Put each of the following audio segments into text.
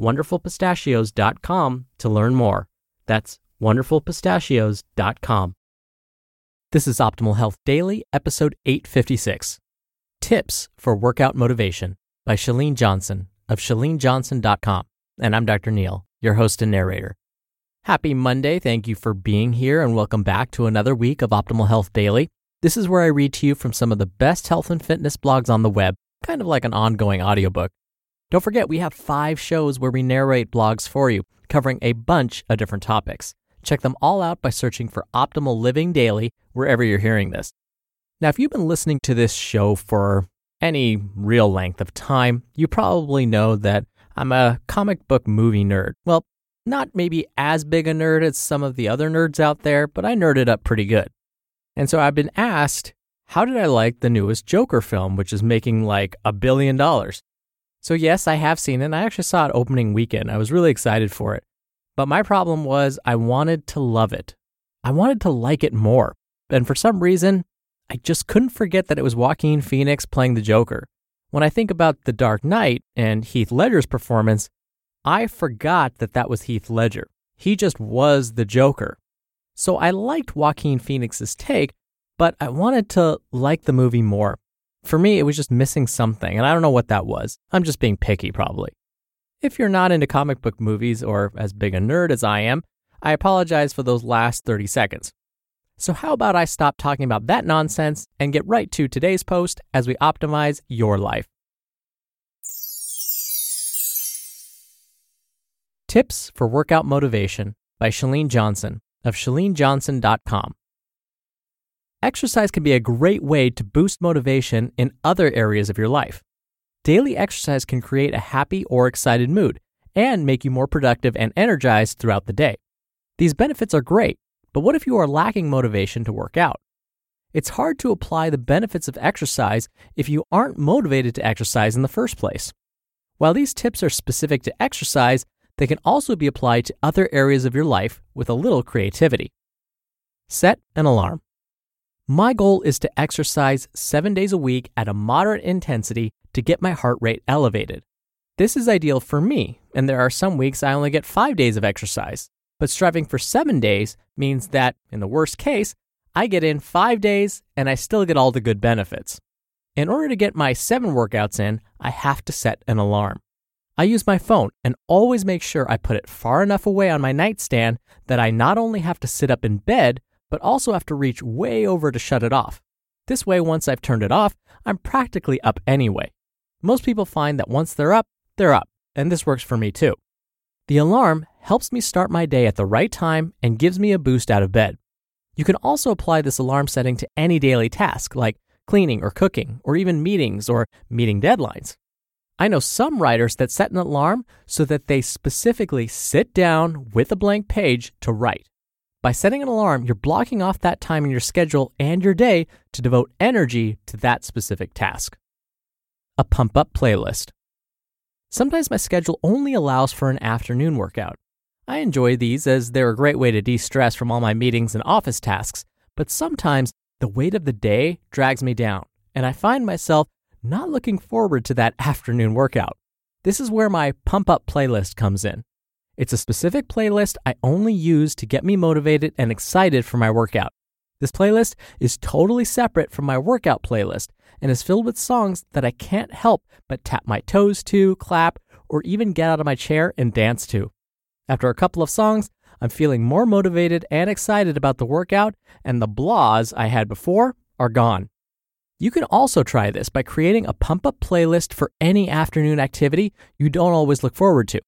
wonderfulpistachios.com to learn more. That's wonderfulpistachios.com. This is Optimal Health Daily, episode 856 Tips for Workout Motivation by Chalene Johnson of chalenejohnson.com. And I'm Dr. Neal, your host and narrator. Happy Monday. Thank you for being here and welcome back to another week of Optimal Health Daily. This is where I read to you from some of the best health and fitness blogs on the web, kind of like an ongoing audiobook. Don't forget, we have five shows where we narrate blogs for you, covering a bunch of different topics. Check them all out by searching for Optimal Living Daily wherever you're hearing this. Now, if you've been listening to this show for any real length of time, you probably know that I'm a comic book movie nerd. Well, not maybe as big a nerd as some of the other nerds out there, but I nerded up pretty good. And so I've been asked, how did I like the newest Joker film, which is making like a billion dollars? So, yes, I have seen it. And I actually saw it opening weekend. I was really excited for it. But my problem was I wanted to love it. I wanted to like it more. And for some reason, I just couldn't forget that it was Joaquin Phoenix playing the Joker. When I think about The Dark Knight and Heath Ledger's performance, I forgot that that was Heath Ledger. He just was the Joker. So I liked Joaquin Phoenix's take, but I wanted to like the movie more. For me, it was just missing something, and I don't know what that was. I'm just being picky, probably. If you're not into comic book movies or as big a nerd as I am, I apologize for those last 30 seconds. So, how about I stop talking about that nonsense and get right to today's post as we optimize your life? Tips for Workout Motivation by Chalene Johnson of chalenejohnson.com. Exercise can be a great way to boost motivation in other areas of your life. Daily exercise can create a happy or excited mood and make you more productive and energized throughout the day. These benefits are great, but what if you are lacking motivation to work out? It's hard to apply the benefits of exercise if you aren't motivated to exercise in the first place. While these tips are specific to exercise, they can also be applied to other areas of your life with a little creativity. Set an alarm. My goal is to exercise seven days a week at a moderate intensity to get my heart rate elevated. This is ideal for me, and there are some weeks I only get five days of exercise. But striving for seven days means that, in the worst case, I get in five days and I still get all the good benefits. In order to get my seven workouts in, I have to set an alarm. I use my phone and always make sure I put it far enough away on my nightstand that I not only have to sit up in bed, but also have to reach way over to shut it off. This way, once I've turned it off, I'm practically up anyway. Most people find that once they're up, they're up, and this works for me too. The alarm helps me start my day at the right time and gives me a boost out of bed. You can also apply this alarm setting to any daily task like cleaning or cooking, or even meetings or meeting deadlines. I know some writers that set an alarm so that they specifically sit down with a blank page to write. By setting an alarm, you're blocking off that time in your schedule and your day to devote energy to that specific task. A pump up playlist. Sometimes my schedule only allows for an afternoon workout. I enjoy these as they're a great way to de stress from all my meetings and office tasks, but sometimes the weight of the day drags me down, and I find myself not looking forward to that afternoon workout. This is where my pump up playlist comes in. It's a specific playlist I only use to get me motivated and excited for my workout. This playlist is totally separate from my workout playlist and is filled with songs that I can't help but tap my toes to, clap, or even get out of my chair and dance to. After a couple of songs, I'm feeling more motivated and excited about the workout, and the blahs I had before are gone. You can also try this by creating a pump up playlist for any afternoon activity you don't always look forward to.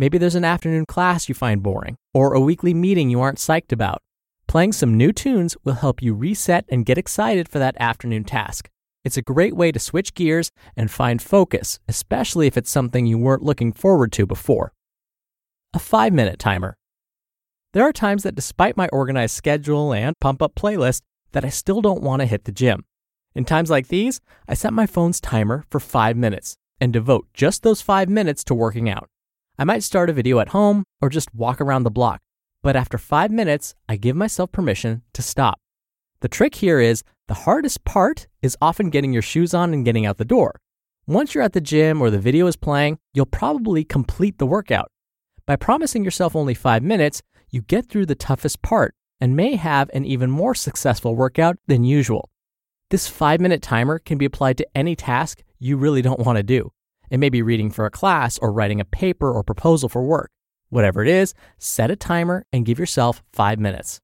Maybe there's an afternoon class you find boring, or a weekly meeting you aren't psyched about. Playing some new tunes will help you reset and get excited for that afternoon task. It's a great way to switch gears and find focus, especially if it's something you weren't looking forward to before. A five minute timer. There are times that despite my organized schedule and pump up playlist, that I still don't want to hit the gym. In times like these, I set my phone's timer for five minutes and devote just those five minutes to working out. I might start a video at home or just walk around the block, but after five minutes, I give myself permission to stop. The trick here is the hardest part is often getting your shoes on and getting out the door. Once you're at the gym or the video is playing, you'll probably complete the workout. By promising yourself only five minutes, you get through the toughest part and may have an even more successful workout than usual. This five minute timer can be applied to any task you really don't want to do. It may be reading for a class or writing a paper or proposal for work. Whatever it is, set a timer and give yourself five minutes.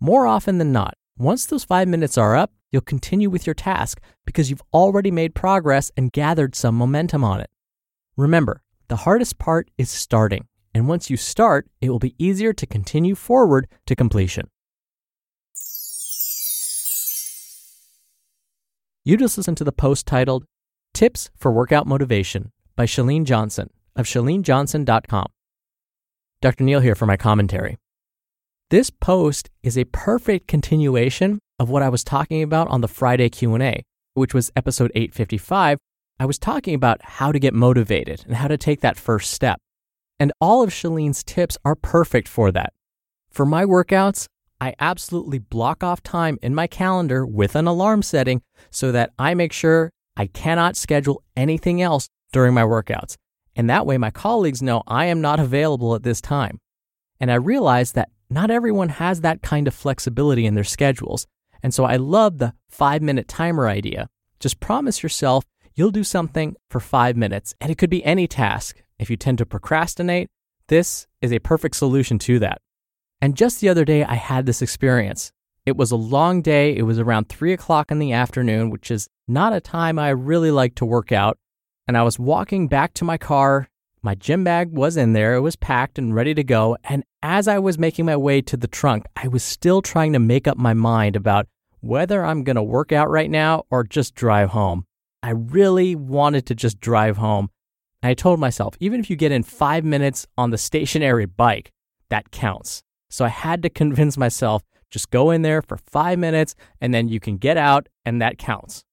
More often than not, once those five minutes are up, you'll continue with your task because you've already made progress and gathered some momentum on it. Remember, the hardest part is starting, and once you start, it will be easier to continue forward to completion. You just listened to the post titled Tips for Workout Motivation by Chalene Johnson of chalenejohnson.com. Dr. Neal here for my commentary. This post is a perfect continuation of what I was talking about on the Friday Q&A, which was episode 855. I was talking about how to get motivated and how to take that first step. And all of Chalene's tips are perfect for that. For my workouts, I absolutely block off time in my calendar with an alarm setting so that I make sure I cannot schedule anything else during my workouts. And that way, my colleagues know I am not available at this time. And I realize that not everyone has that kind of flexibility in their schedules. And so I love the five minute timer idea. Just promise yourself you'll do something for five minutes, and it could be any task. If you tend to procrastinate, this is a perfect solution to that. And just the other day, I had this experience. It was a long day. It was around three o'clock in the afternoon, which is not a time I really like to work out. And I was walking back to my car. My gym bag was in there, it was packed and ready to go. And as I was making my way to the trunk, I was still trying to make up my mind about whether I'm going to work out right now or just drive home. I really wanted to just drive home. And I told myself, even if you get in five minutes on the stationary bike, that counts. So I had to convince myself just go in there for five minutes and then you can get out and that counts.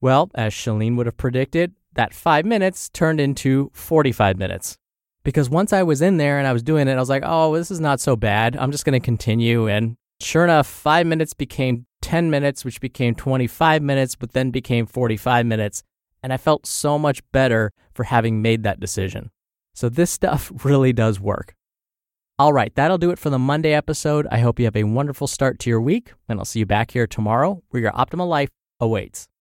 Well, as Chalene would have predicted, that five minutes turned into 45 minutes. Because once I was in there and I was doing it, I was like, oh, this is not so bad. I'm just going to continue. And sure enough, five minutes became 10 minutes, which became 25 minutes, but then became 45 minutes. And I felt so much better for having made that decision. So this stuff really does work. All right, that'll do it for the Monday episode. I hope you have a wonderful start to your week, and I'll see you back here tomorrow where your optimal life awaits.